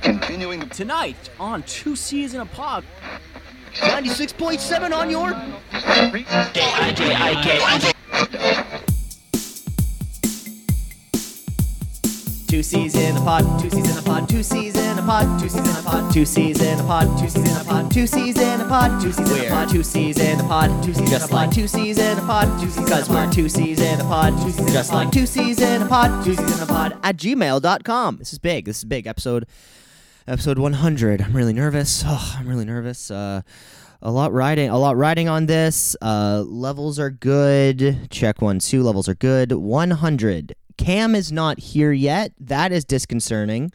Continuing Tonight on Two C's in a Pod. 96.7 on your. Two C's in a pod, two C's in pod, two C's in a pod, two C's in a pod, two C's in a pod, two C's in a pod, two C's in a pod, two C's in a pod, two C's in a pod, two C's in a pod, just like two C's in a pod, two C's because we're two C's in a pod, two C's just like two C's in a pod, two C's in a pod at gmail.com. This is big. This is big episode episode 100. I'm really nervous. Oh, I'm really nervous. Uh, a lot riding, a lot riding on this. Uh, levels are good. Check one, two. Levels are good. 100. Cam is not here yet. That is disconcerting.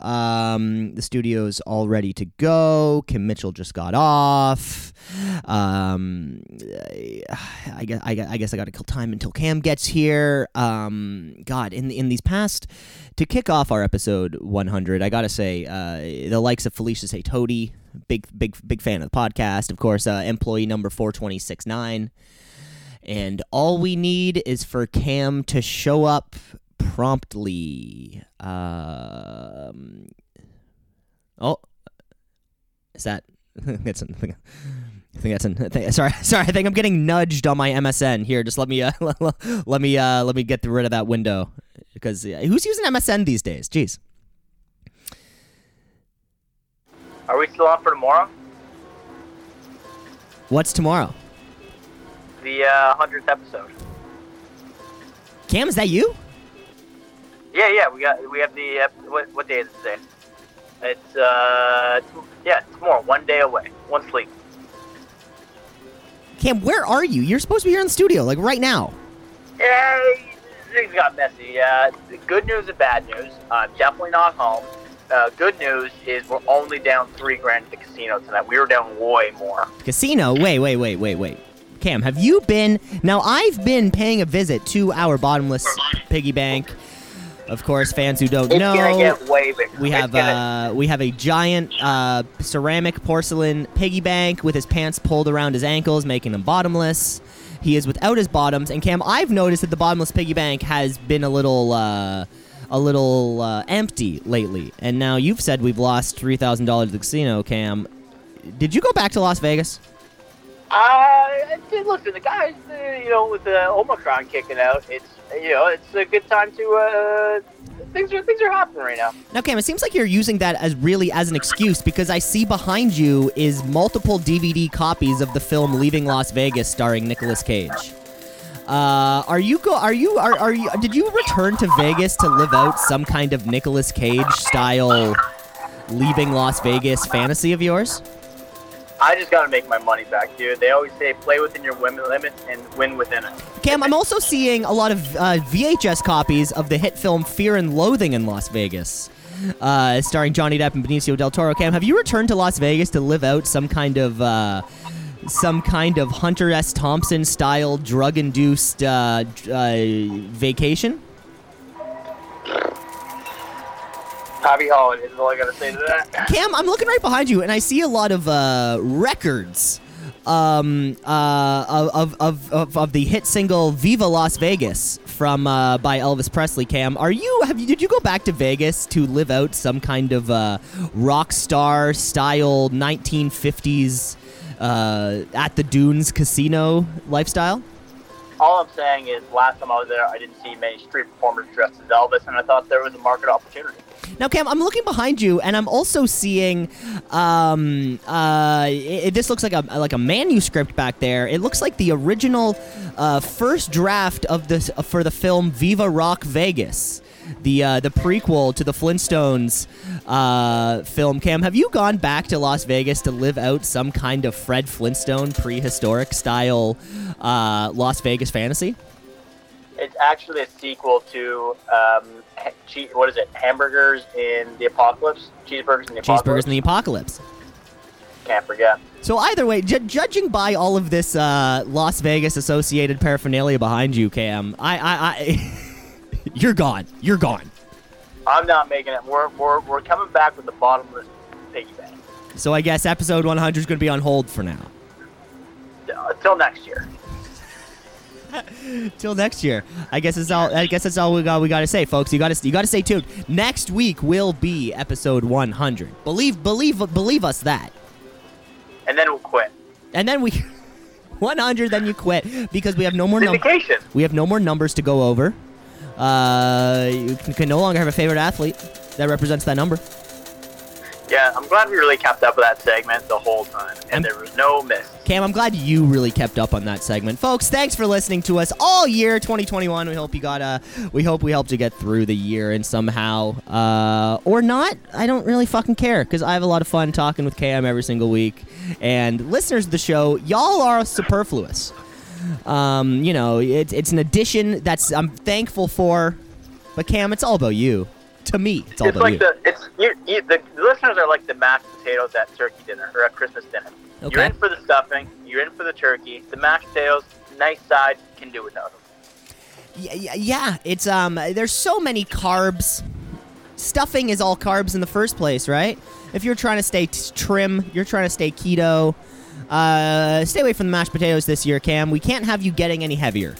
Um, the studio's all ready to go. Kim Mitchell just got off. Um, I guess I, guess- I guess I got to kill time until Cam gets here. Um, God, in in these past to kick off our episode 100, I gotta say uh, the likes of Felicia Saytodi, big big big fan of the podcast, of course. Uh, employee number 4269. And all we need is for Cam to show up promptly. Um, oh, is that? that's an, I think that's an, I think- sorry, sorry. I think I'm getting nudged on my MSN here. Just let me, uh, let me, uh, let me get rid of that window because uh, who's using MSN these days? Jeez. Are we still on for tomorrow? What's tomorrow? The uh, 100th episode. Cam, is that you? Yeah, yeah, we got we have the what, what day is it today? It's uh t- yeah tomorrow, one day away, one sleep. Cam, where are you? You're supposed to be here in the studio, like right now. Yeah, things got messy. Uh, good news and bad news. I'm definitely not home. Uh, good news is we're only down three grand at the casino tonight. We were down way more. Casino? Wait, wait, wait, wait, wait. Cam, have you been? Now, I've been paying a visit to our bottomless piggy bank. Of course, fans who don't It's know, gonna get way bigger. we have uh, we have a giant uh, ceramic porcelain piggy bank with his pants pulled around his ankles, making him bottomless. He is without his bottoms, and Cam, I've noticed that the bottomless piggy bank has been a little. Uh, a little uh, empty lately, and now you've said we've lost three thousand dollars at the casino. Cam, did you go back to Las Vegas? Uh, listen, the guys, uh, you know, with the Omicron kicking out, it's you know, it's a good time to uh, things are things are happening right now. Now, Cam, it seems like you're using that as really as an excuse because I see behind you is multiple DVD copies of the film Leaving Las Vegas, starring Nicolas Cage. Uh, are you go? Are you? Are, are you? Did you return to Vegas to live out some kind of Nicolas Cage style Leaving Las Vegas fantasy of yours? I just gotta make my money back, dude. They always say play within your win- limits and win within it. Cam, I'm also seeing a lot of uh, VHS copies of the hit film Fear and Loathing in Las Vegas, uh, starring Johnny Depp and Benicio del Toro. Cam, have you returned to Las Vegas to live out some kind of uh, some kind of Hunter S. Thompson style drug-induced uh, uh, vacation? Happy holidays is all I gotta say to that. Cam, I'm looking right behind you, and I see a lot of uh, records um, uh, of, of, of, of the hit single "Viva Las Vegas" from uh, by Elvis Presley. Cam, are you have you did you go back to Vegas to live out some kind of uh, rock star style 1950s uh, at the Dunes casino lifestyle? All I'm saying is, last time I was there, I didn't see many street performers dressed as Elvis, and I thought there was a market opportunity. Now, Cam, I'm looking behind you, and I'm also seeing. Um, uh, it, this looks like a like a manuscript back there. It looks like the original uh, first draft of this for the film Viva Rock Vegas, the uh, the prequel to the Flintstones uh, film. Cam, have you gone back to Las Vegas to live out some kind of Fred Flintstone prehistoric style uh, Las Vegas fantasy? It's actually a sequel to um, che- what is it? Hamburgers in the Apocalypse, cheeseburgers in the Apocalypse. Cheeseburgers in the Apocalypse. Can't forget. So either way, ju- judging by all of this uh, Las Vegas associated paraphernalia behind you, Cam, I, I, I you're gone. You're gone. I'm not making it. We're we're, we're coming back with the bottomless piggy bank So I guess episode 100 is going to be on hold for now. until next year. Till next year. I guess that's all. I guess that's all we got. We got to say, folks. You got to. You got to stay tuned. Next week will be episode 100. Believe, believe, believe us that. And then we'll quit. And then we 100. Then you quit because we have no more numbers. We have no more numbers to go over. Uh, you can, can no longer have a favorite athlete that represents that number. Yeah, I'm glad we really kept up with that segment the whole time, and I'm- there was no miss. Cam, I'm glad you really kept up on that segment, folks. Thanks for listening to us all year 2021. We hope you got uh, we hope we helped you get through the year and somehow, uh, or not. I don't really fucking care because I have a lot of fun talking with Cam every single week, and listeners of the show, y'all are superfluous. Um, you know, it's it's an addition that's I'm thankful for, but Cam, it's all about you. To me, it's all It's like you. the it's you, you, the listeners are like the mashed potatoes at turkey dinner or at Christmas dinner. You're in for the stuffing. You're in for the turkey. The mashed potatoes, nice side, can do without them. Yeah, yeah, yeah, it's um. There's so many carbs. Stuffing is all carbs in the first place, right? If you're trying to stay t- trim, you're trying to stay keto. Uh, stay away from the mashed potatoes this year, Cam. We can't have you getting any heavier.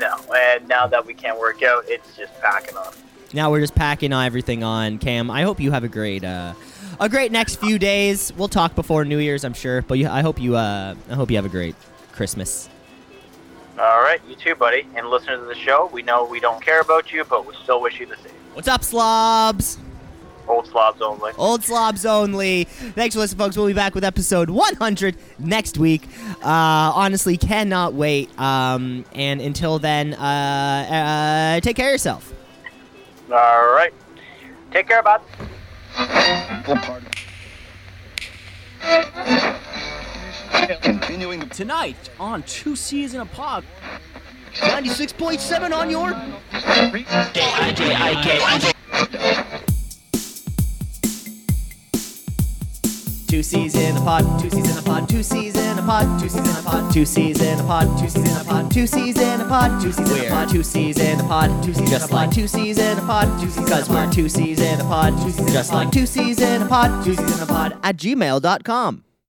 No, and now that we can't work out, it's just packing on. Now we're just packing everything on, Cam. I hope you have a great, uh, a great next few days. We'll talk before New Year's, I'm sure. But you, I hope you, uh, I hope you have a great Christmas. All right, you too, buddy. And listeners of the show, we know we don't care about you, but we still wish you the same. What's up, slobs? Old slobs only. Old slobs only. Thanks for listening, folks. We'll be back with episode 100 next week. Uh, honestly, cannot wait. Um, and until then, uh, uh, take care of yourself. All right. Take care, bud. Continuing Tonight on Two C's in a Pod. 96.7 on your. Two C's in a pod, two C's in a pod, two C's in a pod, two C's in a pod, two C's in a pod, two C's in a pod, two C's in a pod, two C's in a pod, two C's in a pod, two C's just like two C's in a pod, two C's because we're two C's in a pod, two C's just like two C's in a pod, two C's in a pod at gmail.com.